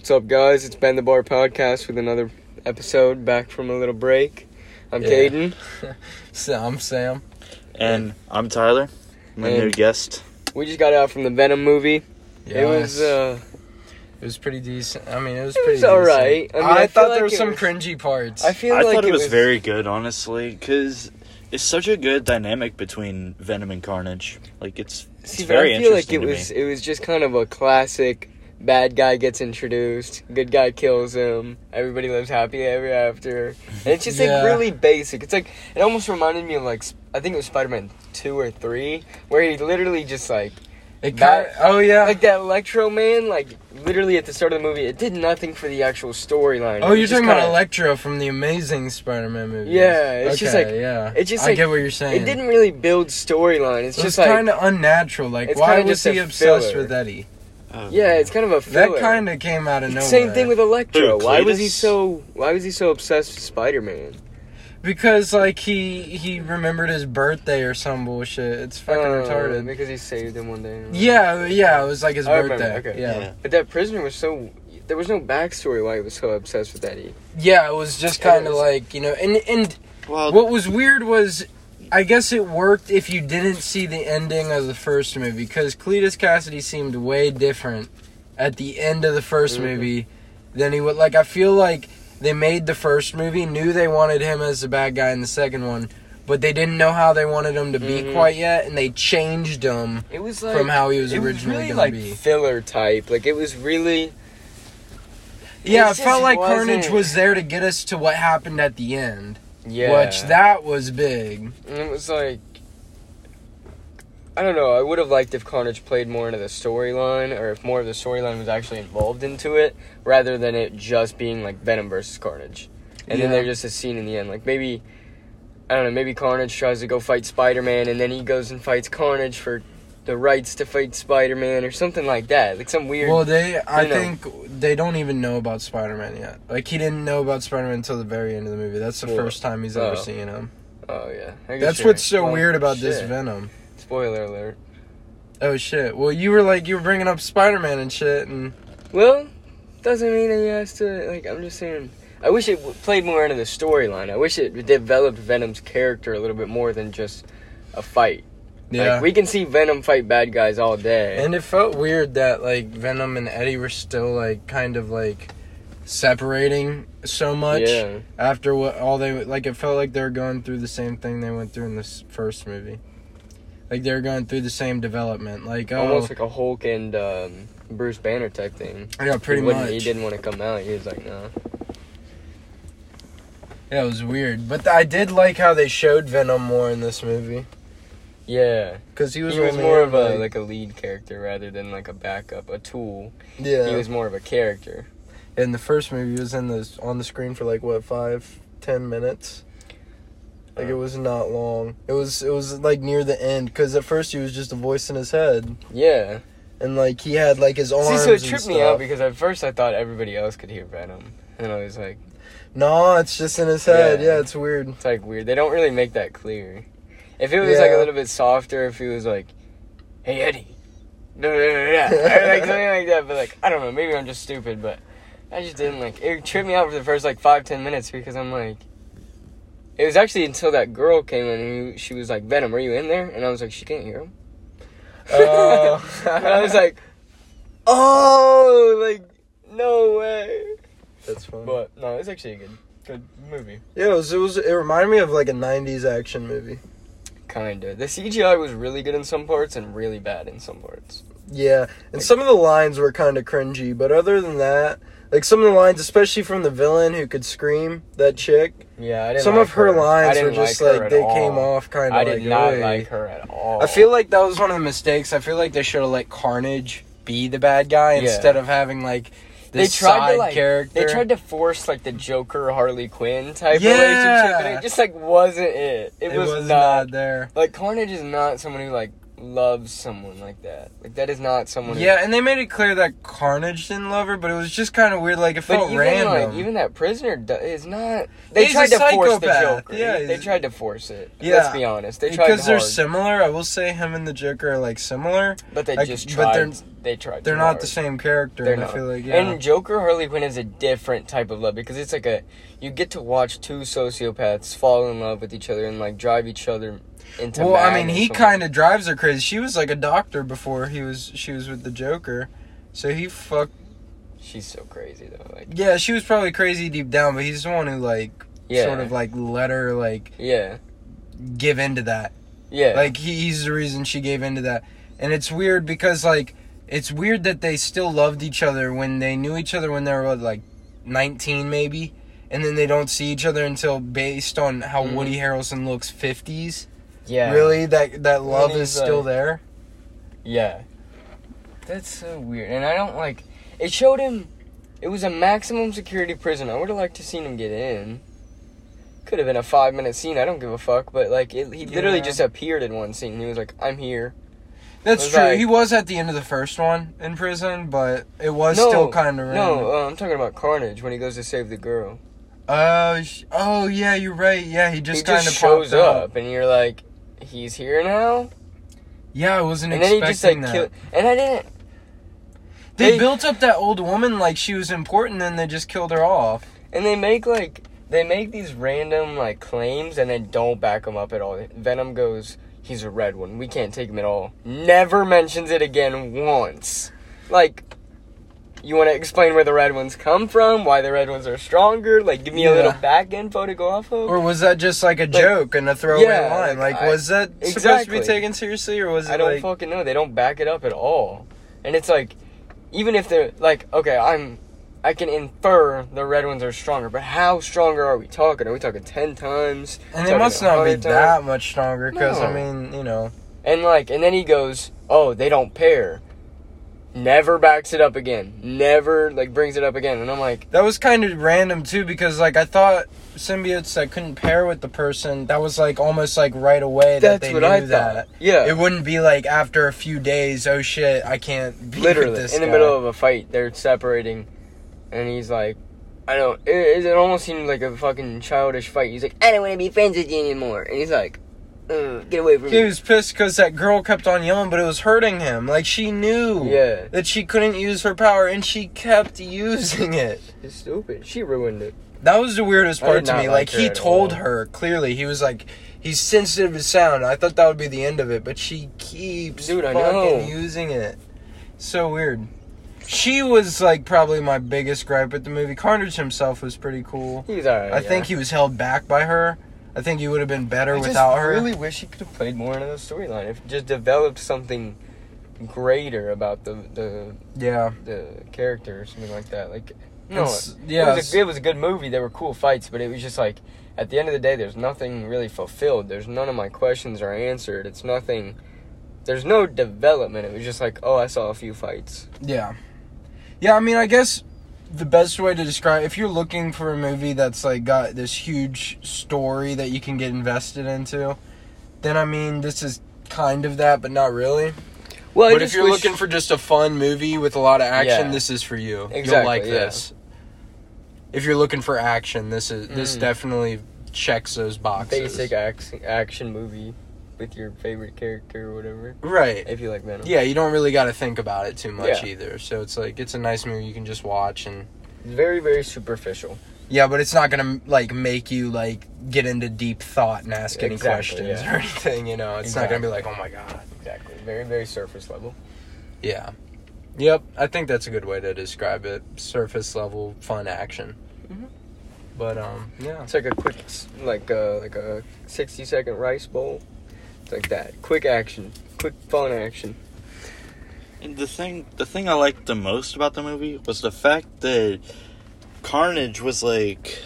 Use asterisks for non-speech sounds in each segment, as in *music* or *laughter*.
What's up, guys? It's Bend the Bar Podcast with another episode back from a little break. I'm Yeah. Caden. *laughs* So I'm Sam. And I'm Tyler, my And- new guest. We just got out from the Venom movie. It was, uh, it was pretty decent. I mean, it was It pretty. was alright. I mean, I feel thought like there was it some was- cringy parts. I feel I like thought it was, was very good, honestly, because it's such a good dynamic between Venom and Carnage. Like it's, it's See, but very I feel like it was me. it was just kind of a classic. Bad guy gets introduced, good guy kills him. Everybody lives happy ever after. And it's just Yeah. like really basic. It's like it almost reminded me of like I think it was Spider-Man two or three, where he literally just like it that- kind. Oh yeah. like that Electro Man, like literally at the start of the movie, it did nothing for the actual storyline. oh, you're talking about kinda- Electro from the Amazing Spider-Man movie. Yeah, it's just like- yeah. it's just I like- get what you're saying. It didn't really build storyline. It's It was just kind of unnatural. Like, why was he obsessed filler. with Eddie? Oh, yeah, it's kind of a filler. That kind of came out of nowhere. Same thing with Electro. Who, Why was he so? Why was he so obsessed with Spider Man? because like he he remembered his birthday or some bullshit. It's fucking retarded. Uh, Because he saved him one day. Yeah, yeah, it was like his I remember, birthday. okay. Yeah. Yeah. But that prisoner was so. There was no backstory why he was so obsessed with Eddie. Yeah, it was just kind of like you know, and and Well, what was weird was, I guess it worked if you didn't see the ending of the first movie because Cletus Kasady seemed way different at the end of the 1st Mhm. movie than he would. Like I feel like they made the first movie, knew they wanted him as the bad guy in the second one, but they didn't know how they wanted him to be Mhm. quite yet, and they changed him It was like from how he was it was originally really going like to be. filler type. Like it was really. Yeah, it It felt like Carnage wasn't- was there to get us to what happened at the end. Yeah. Which that was big. And it was like. I don't know. I would have liked if Carnage played more into the storyline, or if more of the storyline was actually involved into it, rather than it just being like Venom versus Carnage. And then there's just a scene in the end. Like maybe. I don't know. Maybe Carnage tries to go fight Spider Man, and then he goes and fights Carnage for the rights to fight Spider Man, or something like that. Like some weird. Well, they I know. think they don't even know about Spider-Man yet. Like he didn't know about Spider-Man until the very end of the movie. That's the Well, first time he's oh. ever seen him. oh yeah. That's you're what's so Well, weird about this. Venom. Spoiler alert. Oh shit. Well, you were like you were bringing up Spider-Man and shit and Well, doesn't mean that he has to. Like, I'm just saying. I wish it played more into the storyline. I wish it developed Venom's character a little bit more than just a fight. Yeah. Like, we can see Venom fight bad guys all day. and it felt weird that like Venom and Eddie were still like kind of like separating so much Yeah. after what all they like it felt like they were going through the same thing they went through in this first movie. Like they were going through the same development. Like oh Almost like a Hulk and um, Bruce Banner type thing. yeah, pretty he much. He didn't want to come out. He was like, no. Yeah, it was weird, but I did like how they showed Venom more in this movie Yeah. because he was, He was more of a like, like a lead character rather than like a backup, a tool. yeah. He was more of a character. in the first movie, he was in the on the screen for like what five, ten minutes. Like it Oh. was not long. It was it was like near the end because at first he was just a voice in his head, Yeah. and like he had like his arms. See, so it tripped me out because at first I thought everybody else could hear Venom, and I was like, No, it's just in his head. Yeah. Yeah, it's weird. it's like weird. They don't really make that clear. If it was like a little bit softer, if he was like, "Hey Eddie," no, no, no, no, or like something *laughs* like that. But like, I don't know. Maybe I'm just stupid, but I just didn't like. It tripped me out for the first like five ten minutes because I'm like. It was actually until that girl came in and she was like, Venom, are you in there? And I was like, she can't hear him. Oh. *laughs* And I was like, oh, like, no way. That's funny. But no, it's actually a good, good movie. yeah, it was, it was. It reminded me of like a '90s action movie. Kinda. The CGI was really good in some parts and really bad in some parts. Yeah, and some of the lines were kind of cringy, but other than that, like some of the lines, especially from the villain who could scream, that chick, Yeah, I didn't. some like of her, I lines were just like, like, they all. came off kind of. I like, did not "Oi." like her at all. I feel like that was one of the mistakes. I feel like they should have let Carnage be the bad guy Yeah. instead of having like they tried side to like character. they tried to force like the Joker Harley Quinn type Yeah. relationship, and it just like wasn't it. It, It was, was not. not there. Like Carnage is not someone who like loves someone like that. Like that is not someone. who- Yeah, and they made it clear that Carnage didn't love her, but it was just kind of weird. Like it But felt even random. like even that prisoner is not. They He's tried to force the. Joker. Yeah, they tried to force it. Yeah. Let's be honest. They tried because they're similar. I will say him and the Joker are like similar, but they like, just but tried. they're they tried. they're not hard. the same character. They're and I feel like yeah. And Joker Harley Quinn is a different type of love because it's like a you get to watch two sociopaths fall in love with each other and like drive each other into. well, I mean, he kind of drives her crazy. She was like a doctor before he was. She was with the Joker, so he fucked. She's so crazy though. Like Yeah, she was probably crazy deep down, but he's the one who like yeah, sort of like let her like yeah, give into that. yeah. Like he, he's the reason she gave into that. And it's weird because like it's weird that they still loved each other when they knew each other when they were like 19 maybe and then they don't see each other until based on how Mhm. Woody Harrelson looks 50s. Yeah, Really that that love is still like- there? Yeah. That's so weird. And I don't like it showed him it was a maximum security prison. I would have liked to seen him get in. Could have been a five minute scene, I don't give a fuck, but like it, he literally just appeared in one scene. He was like, I'm here. That's true. like- he was at the end of the first one in prison, but it was No, still kind of. No, uh, I'm talking about Carnage when he goes to save the girl. Oh, sh- oh yeah, you're right. Yeah, he just kind of shows up. and you're like, he's here now? Yeah, I wasn't And then he expecting just like that. killed and I didn't They, They- built up that old woman like she was important, then they just killed her off. And they make like they make these random like claims and then don't back them up at all. Venom goes, "He's a red one. We can't take him at all." Never mentions it again once. Like, you want to explain where the red ones come from? Why the red ones are stronger? Like, give me a little Yeah. back info to go off of. Or was that just like a joke and a throwaway yeah, line? like, Like, I- was that supposed to be taken seriously, or was it I don't like? fucking know. They don't back it up at all. And it's like, even if they're like, okay, I'm, I can infer the red ones are stronger, but how stronger are we talking? Are we talking ten times? and they must not be times? that much stronger, because I mean, you know, And like, and then he goes, "Oh, they don't pair." Never backs it up again. Never like brings it up again. And I'm like, that was kind of random too, because like I thought symbiotes that couldn't pair with the person, that was like almost like right away that "That's they what knew that. thought." Yeah, It wouldn't be like after a few days, oh shit, I can't be with literally in the guy. middle of a fight, they're separating, and he's like, "I don't." It, it almost seemed like a fucking childish fight. He's like, "I don't want to be friends with you anymore," and he's like, "Ugh, "Get away from He me." was pissed because that girl kept on yelling, but it was hurting him. Like she knew Yeah, that she couldn't use her power, and she kept using it. it's stupid. She ruined it. That was the weirdest part to me. like Like, he told all. her clearly, he was like, he's sensitive to sound. I thought that would be the end of it, but she keeps Dude, I fucking know. using it. So weird. She was like probably my biggest gripe with the movie. Carnage himself was pretty cool. He's alright. I think he was held back by her. I think he would have been better I without her. really wish he could have played more into the storyline. If just developed something greater about the the yeah. the character or something like that. Like no, It's- it yeah. was, a, it was a good movie. There were cool fights, but it was just like at the end of the day, there's nothing really fulfilled. There's none of my questions are answered. It's nothing. There's no development. It was just like, oh, I saw a few fights. Yeah. Yeah, I mean, I guess the best way to describe if you're looking for a movie that's like got this huge story that you can get invested into, then I mean, this is kind of that, but not really. Well, but if you're looking for just a fun movie with a lot of action, Yeah. this is for you. You'll like yeah. this. If you're looking for action, this is this Mm. definitely checks those boxes. basic action movie with your favorite character or whatever, Right. if you like Venom. Yeah, you don't really got to think about it too much Yeah. either. So it's like it's a nice movie you can just watch and It's very very superficial. Yeah, but it's not gonna like make you like get into deep thought and ask any Exactly, questions yeah. or *laughs* anything. You know, it's not gonna be like, oh my god. Exactly. Very very surface level. Yeah. Yep, I think that's a good way to describe it. Surface level fun action. Mhm. But um, yeah. It's like a quick, like a like a sixty second rice bowl. It's like that. Quick action, quick phone action. And the thing, the thing I liked the most about the movie was the fact that Carnage was like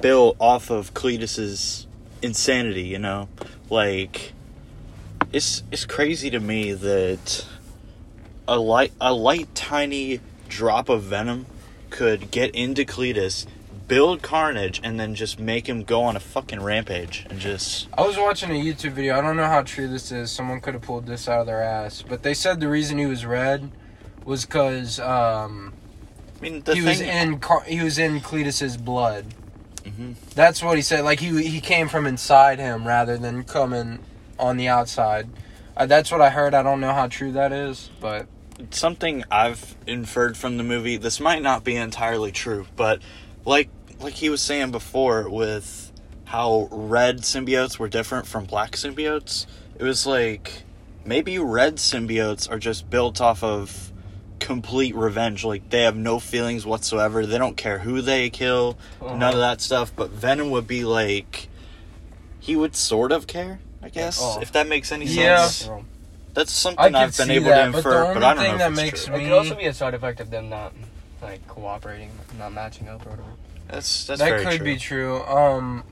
built off of Cletus's insanity. You know, like it's it's crazy to me that a light a light tiny drop of venom could get into Cletus, build Carnage, and then just make him go on a fucking rampage and just I was watching a YouTube video. I don't know how true this is. Someone could have pulled this out of their ass, but they said the reason he was red was because um, I mean he thing. was in Car- he was in Cletus's blood. Mhm. That's what he said. Like he he came from inside him rather than coming on the outside. Uh, that's what I heard. I don't know how true that is, but something I've inferred from the movie. This might not be entirely true, but like like he was saying before with how red symbiotes were different from black symbiotes, it was like maybe red symbiotes are just built off of complete revenge. Like they have no feelings whatsoever. They don't care who they kill, Uh-huh. none of that stuff. But Venom would be like he would sort of care, I guess, Oh. if that makes any Yeah. sense. That's something could I've been able that, to but the infer, only but I don't thing know that it's makes true. It me- could also be a side effect of them not like cooperating, not matching up or whatever. That's that's that very could true. be true. Um,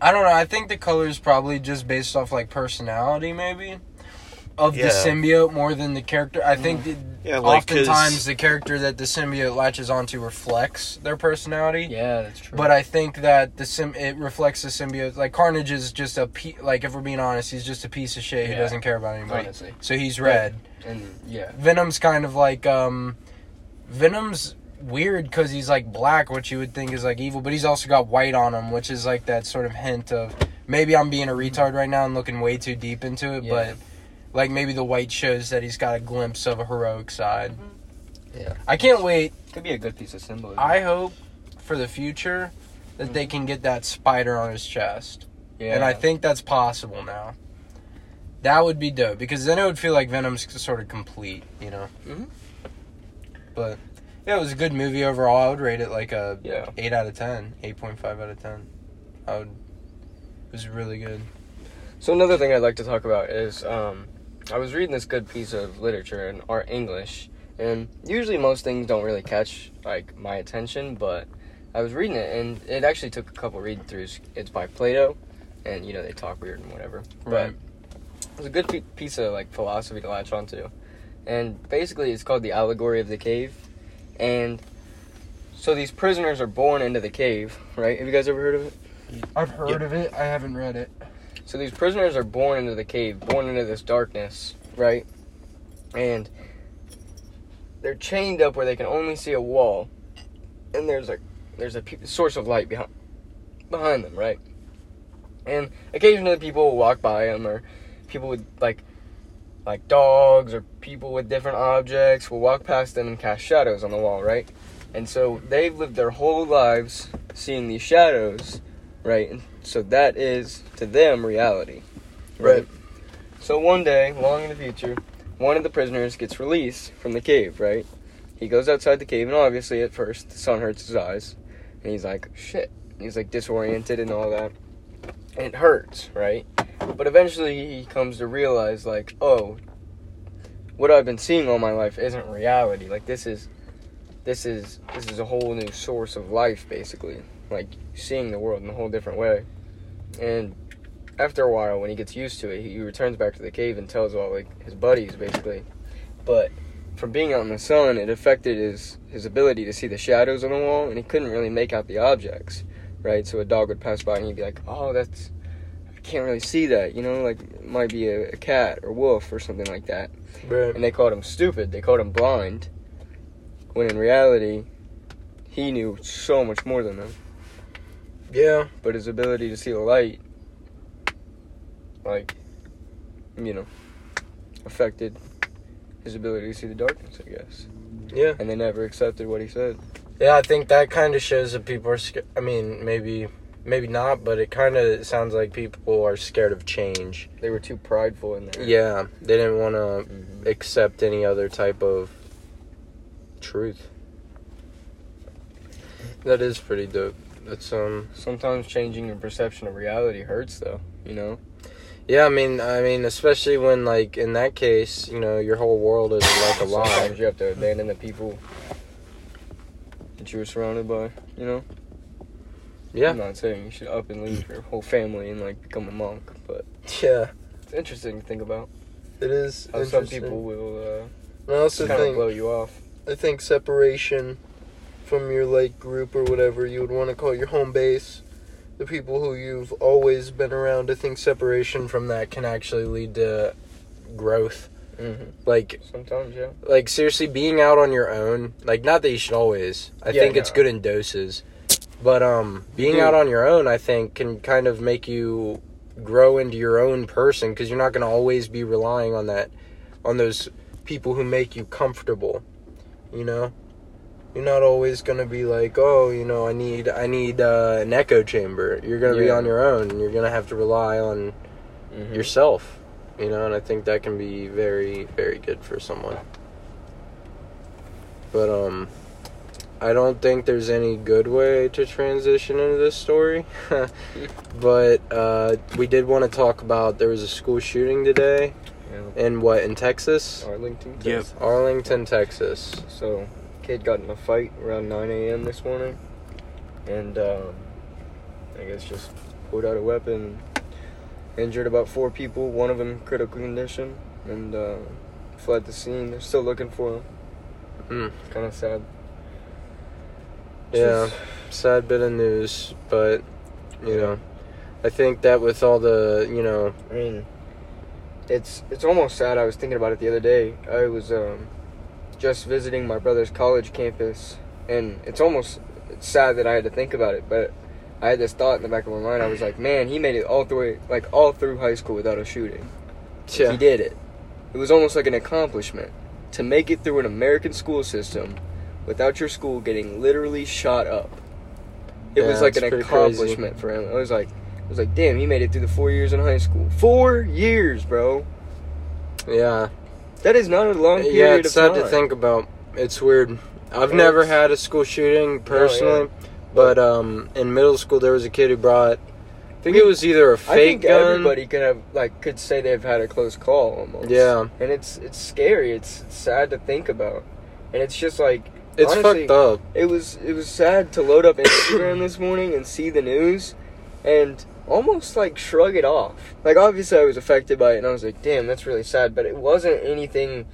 I don't know. I think the color is probably just based off like personality, maybe, of the symbiote more than the character. I think that Yeah, like 'cause- oftentimes the character that the symbiote latches onto reflects their personality. Yeah, that's true. But I think that the sim it reflects the symbiote. Like Carnage is just a pe- like if we're being honest, he's just a piece of shit who doesn't care about anybody. honestly, So he's red. and yeah, Venom's kind of like um Venom's weird because he's like black, which you would think is like evil, but he's also got white on him, which is like that sort of hint of maybe I'm being a retard right now and looking way too deep into it, Yeah. but like maybe the white shows that he's got a glimpse of a heroic side. Yeah. I can't wait. could be a good piece of symbolism. I hope for the future that they can get that spider on his chest. yeah, And I think that's possible now. That would be dope because then it would feel like Venom's sort of complete, you know. Mhm. But yeah, it was a good movie overall. I would rate it like a Yeah. eight out of ten, eight point five out of ten. I would. It was really good. So another thing I'd like to talk about is um, I was reading this good piece of literature in art English, and usually most things don't really catch like my attention, but I was reading it and it actually took a couple read throughs. It's by Plato, and you know they talk weird and whatever, Right. but it was a good piece of like philosophy to latch onto, and basically it's called the allegory of the cave, and so these prisoners are born into the cave, right? Have you guys ever heard of it? I've heard Yep. of it. I haven't read it. So these prisoners are born into the cave, born into this darkness, right? And they're chained up where they can only see a wall, and there's a there's a pe- source of light behind behind them, right? And occasionally people will walk by them, or people would like like dogs or people with different objects will walk past them and cast shadows on the wall, right? And so they've lived their whole lives seeing these shadows, right? And so that is to them reality, Right. So one day, long in the future, one of the prisoners gets released from the cave, right? He goes outside the cave, and obviously at first the sun hurts his eyes, and he's like, shit. He's like disoriented and all that. And it hurts, right? But eventually he comes to realize, like, oh, what I've been seeing all my life isn't reality. Like this is, this is, this is a whole new source of life, basically. Like seeing the world in a whole different way. And after a while, when he gets used to it, he returns back to the cave and tells all like his buddies, basically. But from being out in the sun, it affected his his ability to see the shadows on the wall, and he couldn't really make out the objects, right? So a dog would pass by, and he'd be like, "Oh, that's can't really see that," you know, like it might be a, a cat or wolf or something like that. Right. And they called him stupid. They called him blind. When in reality, he knew so much more than them. Yeah. But his ability to see the light, like, you know, affected his ability to see the darkness, I guess. Yeah. And they never accepted what he said. Yeah, I think that kind of shows that people are. I mean, maybe, maybe not, but it kind of sounds like people are scared of change. They were too prideful in there. Yeah, they didn't want to Mhm. accept any other type of truth. That is pretty dope. That's um. Sometimes changing your perception of reality hurts, though. You know. Yeah, I mean, I mean, especially when like in that case, you know, your whole world is like a lie. Sometimes you have to abandon the people that you were surrounded by. You know. Yeah. I'm not saying you should up and leave your whole family and like become a monk, but Yeah, it's interesting to think about it is. how some people will uh, I also kind of think blow you off. I think separation from your like group or whatever you would want to call your home base, the people who you've always been around. I think separation from that can actually lead to growth. hmm Like, Sometimes, yeah. like seriously, being out on your own. Like, not that you should always. I Yeah, think it's good in doses, but um, being out on your own, I think, can kind of make you grow into your own person because you're not going to always be relying on that, on those people who make you comfortable. You know, you're not always gonna be like, oh, you know, I need I need uh, an echo chamber. You're gonna be on your own, and you're gonna have to rely on Mhm. yourself. You know, and I think that can be very very good for someone. But um. I don't think there's any good way to transition into this story. *laughs* but uh, we did want to talk about there was a school shooting today Yeah. in what in Texas, Arlington. Yep. Texas. Arlington, Texas. So, kid got in a fight around 9 a.m. this morning, and um, I guess just pulled out a weapon, injured about four people. One of them critical condition, and uh, fled the scene. They're still looking for him. Mm. Kind of sad. Yeah, sad bit of news, but you know, I think that with all the you know, I mean, it's it's almost sad. I was thinking about it the other day. I was um, just visiting my brother's college campus, and it's almost it's sad that I had to think about it. But I had this thought in the back of my mind. I was like, man, he made it all through like all through high school without a shooting. yeah, He did it. It was almost like an accomplishment to make it through an American school system without your school getting literally shot up. It Yeah, was like an pretty crazy. accomplishment for him. I was like, I was like, damn, he made it through the four years in high school. Four years, bro. yeah, That is not a long period yeah. It's sad time. to think about. It's weird. I've It's- never had a school shooting personally, but um, in middle school there was a kid who brought. I think it was either a fake think gun. everybody could have like could say they've had a close call almost. Yeah. and it's it's scary. It's sad to think about, and it's just like It's honestly, fucked up. It was it was sad to load up Instagram this morning and see the news, and almost like shrug it off. Like obviously I was affected by it, and I was like, damn, that's really sad. But it wasn't anything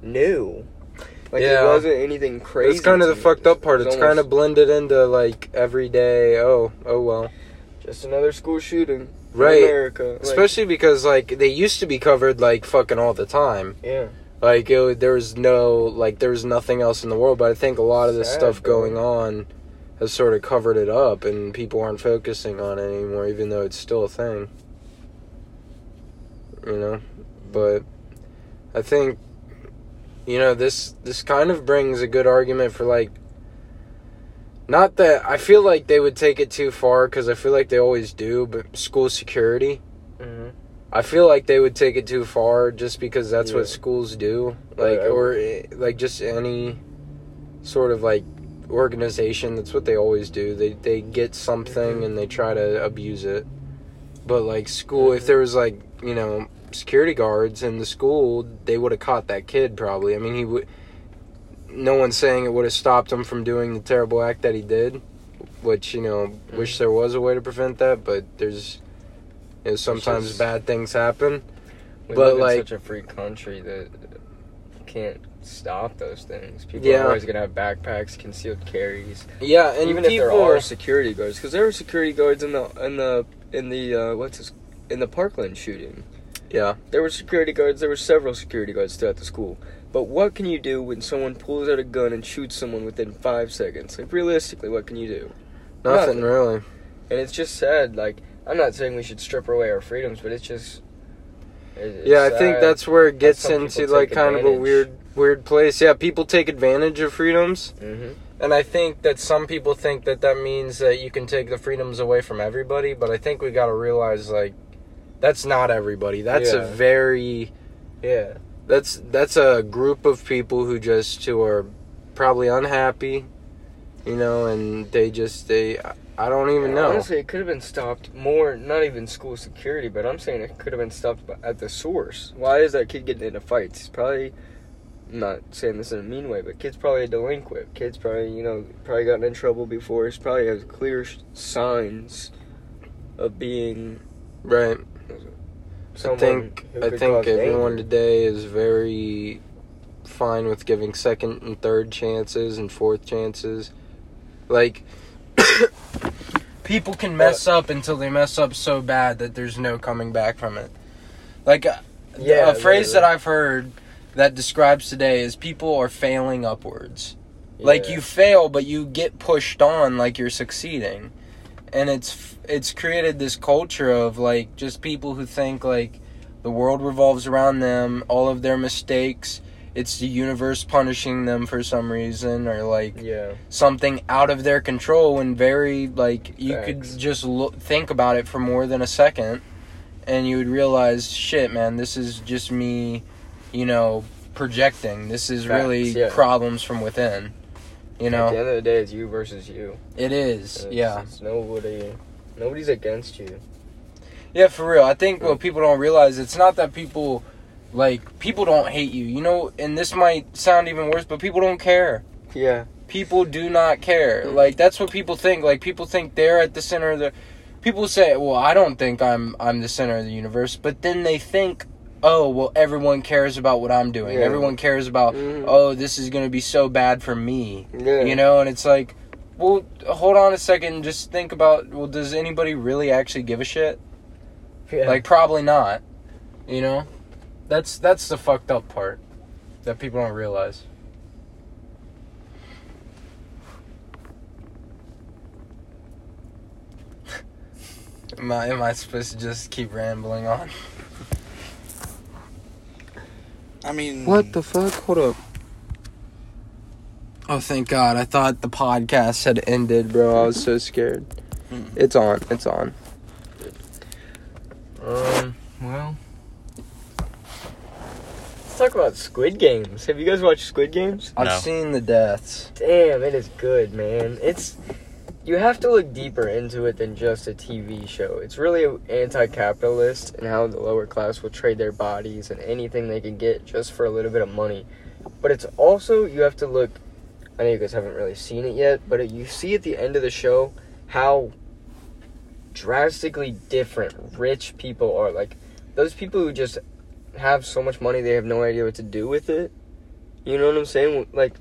new. Like Yeah. it wasn't anything crazy. It's kind of the me. fucked up part. It It's kind of blended into like everyday. Oh, oh well. just another school shooting. in Right. America. Like, Especially because like they used to be covered like fucking all the time. yeah. Like it, there was no like there was nothing else in the world. But I think a lot of this Sad, stuff going on has sort of covered it up, and people aren't focusing on it anymore, even though it's still a thing. You know, but I think you know this this kind of brings a good argument for like. Not that I feel like they would take it too far because I feel like they always do, but school security. hmm I feel like they would take it too far just because that's Yeah. what schools do. Like Right. or eh, like just any sort of like organization, that's what they always do. They they get something Mhm. and they try to abuse it. But like school if Mhm. there was like, you know, security guards in the school, they would have caught that kid probably. I mean, he would no one's saying it would have stopped him from doing the terrible act that he did, which, you know, wish there was a way to prevent that, but there's know, sometimes just- bad things happen. We But, live like- in such a free country that can't stop those things. People Yeah. are always gonna have backpacks, concealed carries. Yeah, and even if there are security guards, because there were security guards in the in the in the uh, what's this, in the Parkland shooting. yeah, There were security guards. There were several security guards throughout the school. But what can you do when someone pulls out a gun and shoots someone within five seconds? Like realistically, what can you do? nothing, Nothing. really. And it's just sad. Like I'm not saying we should strip away our freedoms, but it's just. it's yeah, I think sad. that's where it gets into like kind of a weird weird place. Yeah, people take advantage of freedoms, Mhm. and I think that some people think that that means that you can take the freedoms away from everybody, but I think we got to realize like that's not everybody. That's a very Yeah. that's that's a group of people who just who are probably unhappy, you know, and they just they I don't even know. Honestly, it could have been stopped more. Not even school security, but I'm saying it could have been stopped at the source. Why is that kid getting into fights? He's probably. I'm not saying this in a mean way, but kid's probably a delinquent. Kid's probably you know probably gotten in trouble before. He's probably has clear signs of being right. I think I think everyone danger. today is very fine with giving second and third chances and fourth chances. Like people can mess up until they mess up so bad that there's no coming back from it. Like uh, Yeah, a phrase literally. that I've heard that describes today is people are failing upwards. Like you fail, but you get pushed on like you're succeeding, and it's it's created this culture of like just people who think like the world revolves around them. All of their mistakes it's the universe punishing them for some reason or like Yeah. something out of their control and very like you Facts. could just look, think about it for more than a second and you would realize shit man this is just me you know projecting this is really yeah. problems from within you know At the end of the day, it's you versus you. it is It's, yeah It's nobody. Nobody's against you. yeah for real i think what people don't realize it's not that people like people don't hate you you know and this might sound even worse but people don't care Yeah. people do not care. Like that's what people think. Like people think they're at the center of the. People say, "Well, I don't think I'm I'm the center of the universe," but then they think, "Oh, well, everyone cares about what I'm doing. Yeah. Everyone cares about, Mhm. oh, this is going to be so bad for me." Yeah. You know, and it's like, well, hold on a second. and Just think about, well, does anybody really actually give a shit? Yeah. Like, probably not. You know, that's that's the fucked up part that people don't realize. *laughs* Am I, am I supposed to just keep rambling on? I mean, What the fuck? Hold up. Oh, thank God. I thought the podcast had ended, bro. I was so scared. Hmm. It's on. It's on. Um. Well. Let's talk about Squid Games. Have you guys watched Squid Games? I've No. seen the deaths. Damn, it is good, man. It's you have to look deeper into it than just a TV show. It's really anti-capitalist and how the lower class will trade their bodies and anything they can get just for a little bit of money. But it's also you have to look. I know you guys haven't really seen it yet, but you see at the end of the show how drastically different rich people are. Like those people who just have so much money they have no idea what to do with it. You know what I'm saying? Like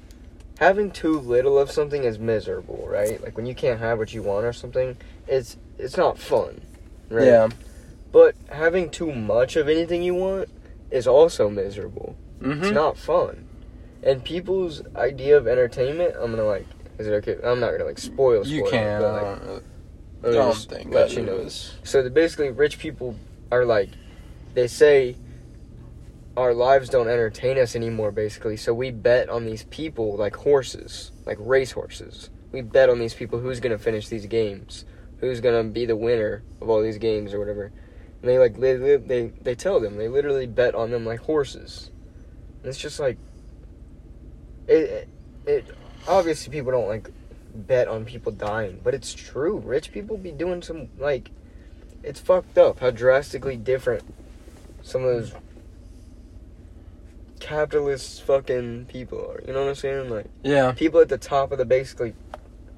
having too little of something is miserable, right? Like when you can't have what you want or something, it's it's not fun, right? Yeah. But having too much of anything you want is also miserable. Mm-hmm. It's not fun. And people's idea of entertainment, I'm gonna like, is it okay? I'm not gonna like spoil. You spoil it, can. but, I like, don't, I don't think let you know. is- So the, basically, rich people are like, they say our lives don't entertain us anymore, basically. So we bet on these people like horses, like race horses. We bet on these people who's gonna finish these games, who's gonna be the winner of all these games or whatever. And they like they they they, tell them they literally bet on them like horses. And it's just like it it obviously people don't like bet on people dying, but it's true. Rich people be doing some like it's fucked up how drastically different some of those capitalist fucking people are. You know what I'm saying? Like Yeah. people at the top of the basically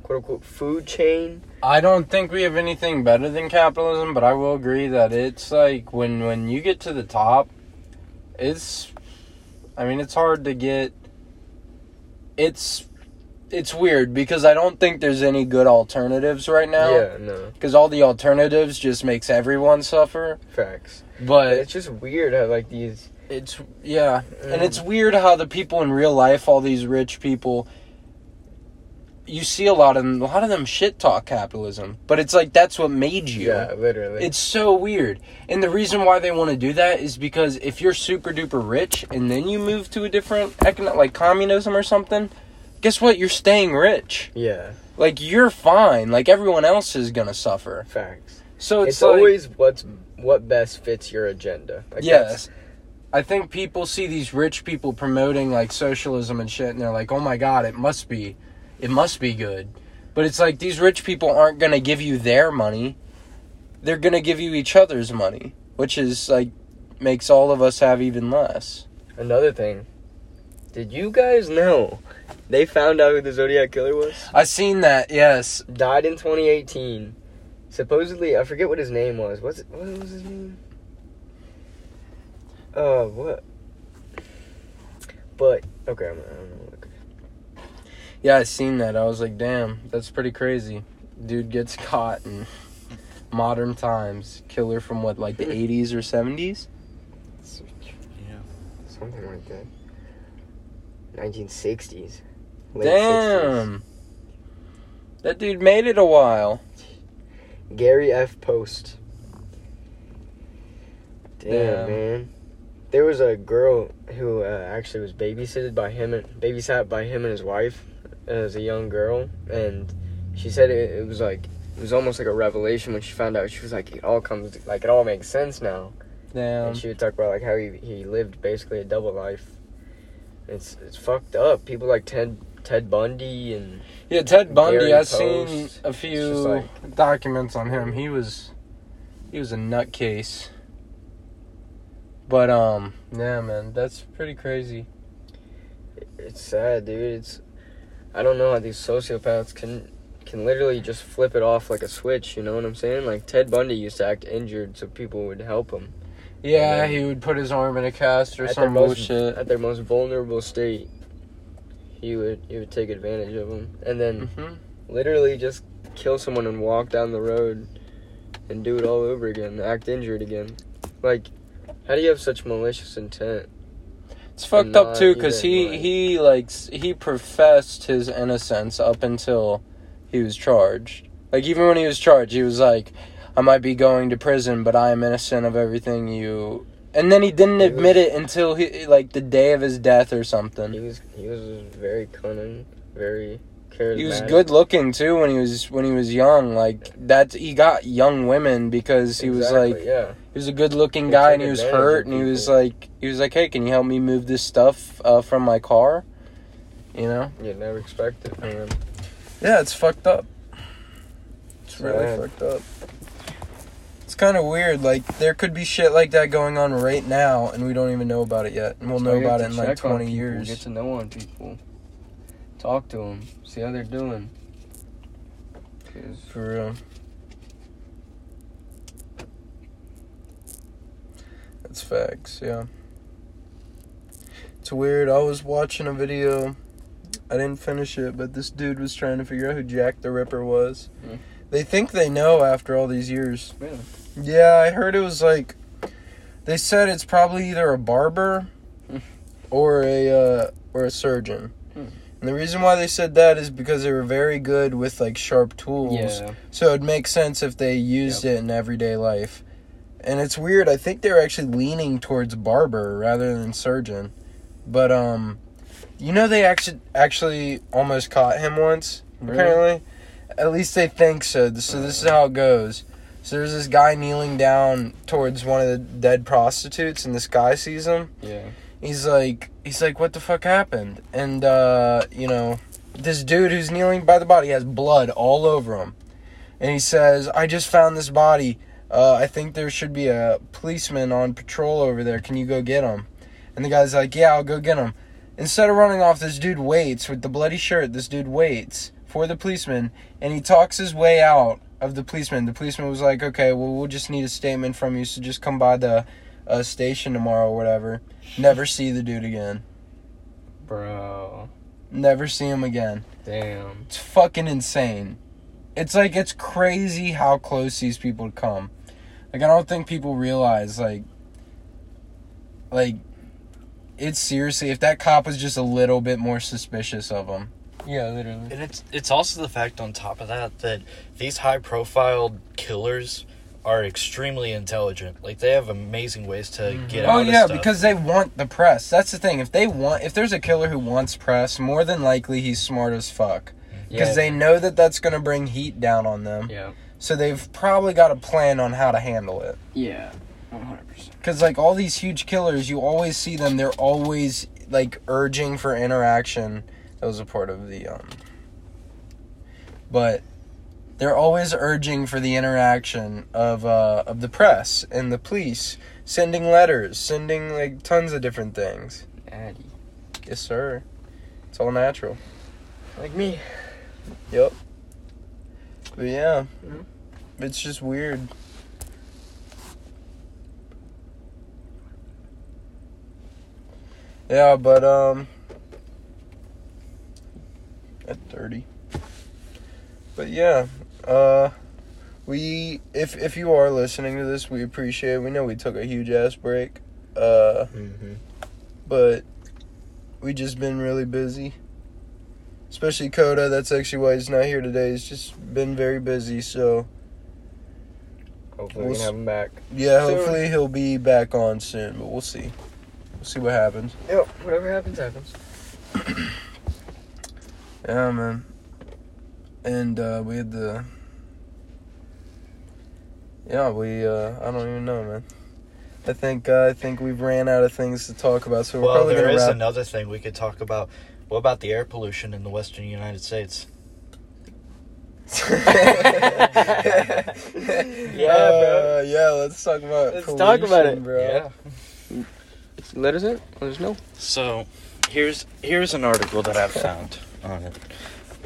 quote unquote food chain. I don't think we have anything better than capitalism, but I will agree that it's like when when you get to the top, it's I mean, it's hard to get it's it's weird because I don't think there's any good alternatives right now. Yeah, no. Cuz all the alternatives just makes everyone suffer. Facts. But it's just weird how like these it's yeah, and it's weird how the people in real life, all these rich people, you see a lot of them, a lot of them shit talk capitalism, but it's like that's what made you. Yeah, literally. It's so weird. And the reason why they want to do that is because if you're super duper rich and then you move to a different economic, like communism or something, guess what? You're staying rich. yeah, Like you're fine. Like everyone else is gonna suffer. facts. So it's, It's, like, always what's what best fits your agenda. Like yes. I think people see these rich people promoting like socialism and shit and they're like, "Oh my god, it must be it must be good." But it's like these rich people aren't going to give you their money. They're going to give you each other's money, which is like makes all of us have even less. Another thing. Did you guys know they found out who the Zodiac killer was? I seen that. Yes. Died in 2018. Supposedly, I forget what his name was. What's what was his name? Uh, what? But okay, I'm, I'm. Yeah, I seen that. I was like, "Damn, that's pretty crazy." Dude gets caught in modern times. Killer from what like the *laughs* 80s or 70s? Yeah. Something like that. 1960s. Late 60s. Damn. That dude made it a while. Gary F. Poste. Damn, Damn. man. There was a girl who uh, actually was babysitted by him and babysat by him and his wife as a young girl, and she said it, it was like it was almost like a revelation when she found out. She was like, it all comes like it all makes sense now. Damn. And she would talk about like how he, he lived basically a double life. It's it's fucked up. People like Ted Ted Bundy and Yeah, Ted Bundy. I've seen a few like- documents on him. He was he was a nutcase. But um, yeah, man, that's pretty crazy. it's sad, dude. It's I don't know how these sociopaths can can literally just flip it off like a switch. You know what I'm saying? Like Ted Bundy used to act injured so people would help him. Yeah, then- he would put his arm in a cast or some bullshit. At their most vulnerable state, he would he would take advantage of them, and then hmm literally just kill someone and walk down the road and do it all over again, act injured again. Like, how do you have such malicious intent? It's fucked up too, cause he like- he like he professed his innocence up until he was charged. Like even when he was charged, he was like, "I might be going to prison, but I am innocent of everything you." And then he didn't He admit was- it until he like the day of his death or something. He was he was very cunning, very charismatic. He was good looking too when he was when he was young. Like that, he got young women because he was like yeah, he was a good looking guy and he was hurt and he was like he was like, "Hey, can you help me move this stuff uh, from my car?" You know. you'd never expect it him. Yeah, it's fucked up. It's really fucked up. It's kind of weird. Like there could be shit like that going on right now, and we don't even know about it yet, and we'll So know about it in like twenty people, years. Get to know on people, talk to them, see how they're doing For real. That's facts, yeah. It's weird. I was watching a video. I didn't finish it, but this dude was trying to figure out who Jack the Ripper was. Hmm. They think they know after all these years. Really? Yeah, I heard it was like they said it's probably either a barber Hmm. or a uh, or a surgeon. Hmm. And the reason why they said that is because they were very good with like sharp tools. Yeah. So it'd make sense if they used it in everyday life. And it's weird. I think they're actually leaning towards barber rather than surgeon. But um you know they actually actually almost caught him once Really? apparently. At least they think so. So this is how it goes. So there's this guy kneeling down towards one of the dead prostitutes and this guy sees him Yeah. he's like he's like what the fuck happened and uh you know this dude who's kneeling by the body has blood all over him and he says i just found this body uh i think there should be a policeman on patrol over there can you go get him and the guy's like yeah i'll go get him instead of running off this dude waits with the bloody shirt this dude waits for the policeman and he talks his way out of the policeman the policeman was like okay well we'll just need a statement from you so just come by the uh, station tomorrow or whatever Never see the dude again. Bro. Never see him again. Damn. It's fucking insane. It's like it's crazy how close these people come. Like I don't think people realize like like it's seriously if that cop was just a little bit more suspicious of him. Yeah, literally. And it's it's also the fact on top of that that these high profile killers are extremely intelligent. Like they have amazing ways to mm-hmm. get oh, out Oh of yeah, because they want the press. That's the thing. If they want if there's a killer who wants press, more than likely he's smart as fuck. Mm-hmm. Because Yeah. they know that that's going to bring heat down on them. Yeah. So they've probably got a plan on how to handle it. Yeah. One hundred percent. Because like all these huge killers, you always see them. They're always like urging for interaction. That was a part of the um. But they're always urging for the interaction of uh of the press and the police, sending letters, sending like tons of different things. Addy. Yes, sir. It's all natural. Like me. Yep. But yeah, Mhm. it's just weird. Yeah, but um, at thirty. But yeah, uh, we if if you are listening to this, we appreciate. it. We know we took a huge ass break, uh, Mm-hmm. but we just been really busy. Especially Coda, that's actually why he's not here today. He's just been very busy, so Hopefully we We'll can s- have him back. yeah, Soon. hopefully he'll be back on soon, but we'll see. We'll see what happens. Yep. Whatever happens, happens. *clears throat* Yeah, man. And uh, we had the. Yeah, we. Uh, I don't even know, man. I think uh, I think we've ran out of things to talk about, so we're Well, probably there gonna is wrap. another thing we could talk about. What about the air pollution in the western United States? *laughs* Yeah, bro. Uh, yeah, let's talk about. Let's talk about it. bro. Let us in. Let us know. So, here's here's an article that I've found on it.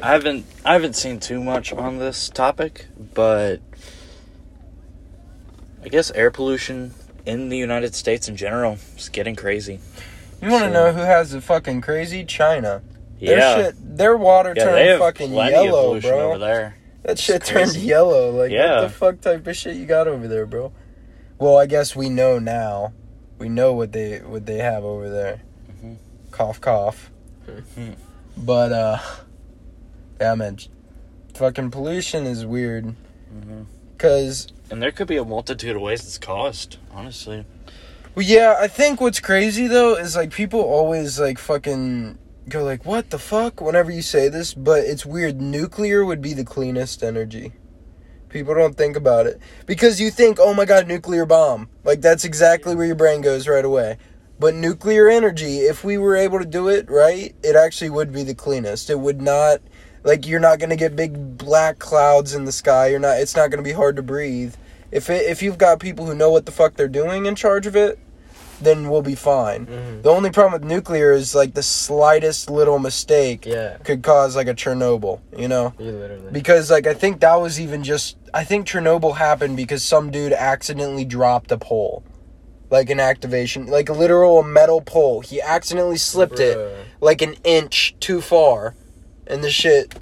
I haven't I haven't seen too much on this topic, but I guess air pollution in the United States in general is getting crazy. You want to So- know who has it fucking crazy? China. Their Yeah, shit, their water yeah, turned fucking yellow, bro. over there. That shit turned yellow. Like, Yeah. what the fuck type of shit you got over there, bro? Well, I guess we know now. We know what they what they have over there. Mhm. Cough, cough. Mhm. But uh, yeah, man, fucking pollution is weird. Mhm. Cause And there could be a multitude of ways it's caused. Honestly, Well, yeah, I think what's crazy though is like people always like fucking go like, "What the fuck?" Whenever you say this, but it's weird. Nuclear would be the cleanest energy. People don't think about it because you think, "Oh my god, nuclear bomb!" Like that's exactly where your brain goes right away. But nuclear energy, if we were able to do it right, it actually would be the cleanest. It would not like you're not going to get big black clouds in the sky. You're not it's not going to be hard to breathe. If it, if you've got people who know what the fuck they're doing in charge of it, then we'll be fine. Mm-hmm. The only problem with nuclear is like the slightest little mistake Yeah. could cause like a Chernobyl, you know? You. Because like I think that was even just I think Chernobyl happened because some dude accidentally dropped a pole. Like an activation, like a literal metal pole. He accidentally slipped it like an inch too far and the shit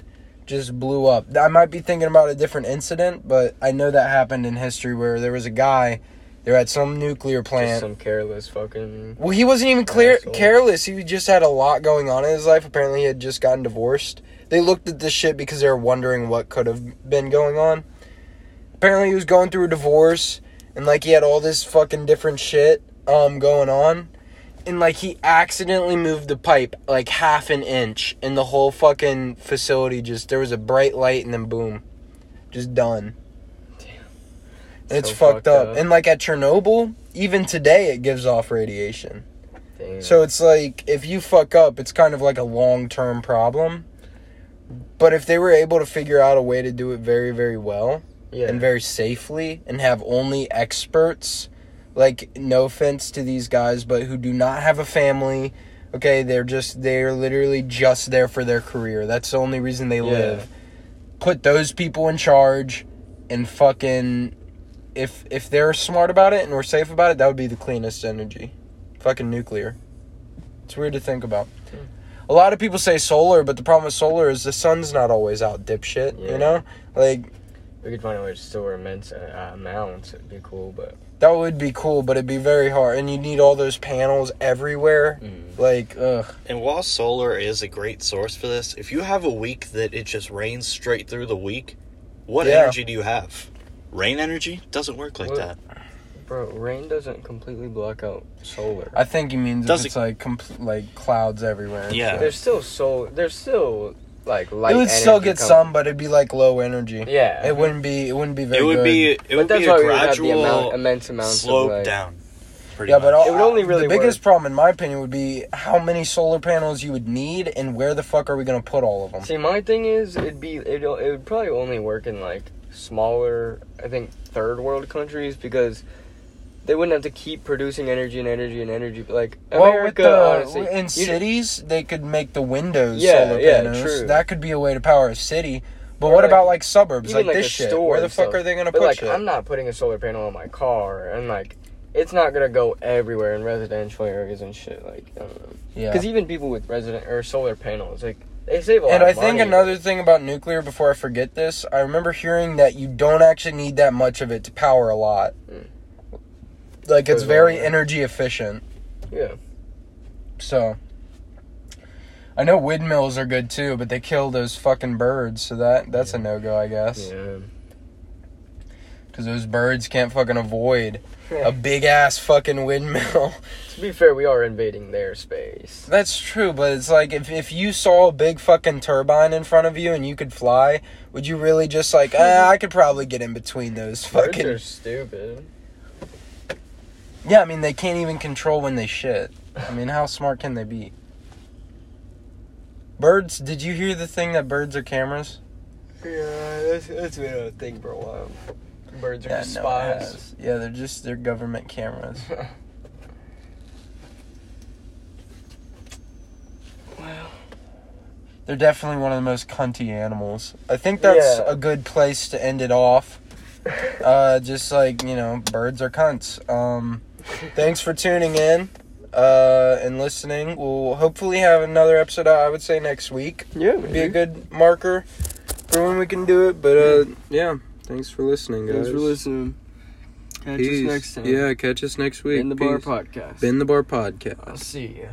just blew up. I might be thinking about a different incident, but I know that happened in history where there was a guy they're at some nuclear Just plant. some careless fucking. Well, he wasn't even clear Asshole. careless. He just had a lot going on in his life. Apparently, he had just gotten divorced. They looked at this shit because they were wondering what could have been going on. Apparently, he was going through a divorce and like he had all this fucking different shit um going on. And like he accidentally moved the pipe like half an inch and the whole fucking facility just there was a bright light and then boom. Just done. It's So fucked up. And like at Chernobyl, even today it gives off radiation. Damn. So it's like if you fuck up, it's kind of like a long term problem. But if they were able to figure out a way to do it very, very well yeah. and very safely and have only experts, like no offense to these guys, but who do not have a family. Okay, they're just they're literally just there for their career. That's the only reason they Yeah. live. Put those people in charge and fucking if if they're smart about it and we're safe about it, that would be the cleanest energy. Fucking nuclear. It's weird to think about. A lot of people say solar, but the problem with solar is the sun's not always out, dipshit. Yeah. You know, like we could find a way to store immense uh, amounts. It'd be cool, but that would be cool, but it'd be very hard, and you need all those panels everywhere. Like, ugh. And while solar is a great source for this, if you have a week that it just rains straight through the week, what Yeah. energy do you have? Rain energy doesn't work like Well, that. bro, rain doesn't completely block out solar. I think he means Does if it- it's like compl- like clouds everywhere. and Yeah. shit. There's still solar. There's still like light. it would still energy get coming. some, but it'd be like low energy. Yeah. It wouldn't be. It wouldn't be very. It would good. be it But would that's be why a we would have the gradual amount, immense amounts slope of like, down. Pretty Yeah, but much. all, It would only really the biggest work- problem, in my opinion, would be how many solar panels you would need, and where the fuck are we gonna put all of them? See, my thing is, it'd be it. It would probably only work in like smaller, I think, third world countries because they wouldn't have to keep producing energy and energy and energy. Like Well, with America, the, honestly, in cities, they could make the windows Yeah, solar yeah, panels. true. That could be a way to power a city. But Or what like- about like suburbs, like, like this shit? store Where the fuck stuff. are they gonna But put like, shit? I'm not putting a solar panel on my car, and like, it's not gonna go everywhere in residential areas and shit. Like, I don't know. yeah. Because even people with resident or solar panels, like, they save a lot. And I think money. another thing about nuclear, before I forget this, I remember hearing that you don't actually need that much of it to power a lot. Mm. Like it's very energy efficient. Yeah. So I know windmills are good too, but they kill those fucking birds, so that that's a no go, I guess. Yeah. Because those birds can't fucking avoid a big ass fucking windmill. *laughs* to be fair, we are invading their space. That's true, but it's like if if you saw a big fucking turbine in front of you and you could fly, would you really just like, ah, I could probably get in between those fucking. Birds are stupid. Yeah, I mean they can't even control when they shit. I mean, how smart can they be? Birds, did you hear the thing that birds are cameras? Yeah, that's, that's been a thing for a while. Birds are Yeah, just no, spies. Yeah, they're just they're government cameras. *laughs* well, They're definitely one of the most cunty animals. I think that's Yeah. a good place to end it off. *laughs* Uh, just like you know, birds are cunts. Um, thanks for tuning in uh, and listening. We'll hopefully have another episode. out, I would say next week yeah, would be a good marker for when we can do it. But uh, yeah, thanks for listening, guys. Thanks for listening. Catch Peace. us next time. Yeah, catch us next week. In the Bar Podcast. Bend the Bar podcast. I'll see ya.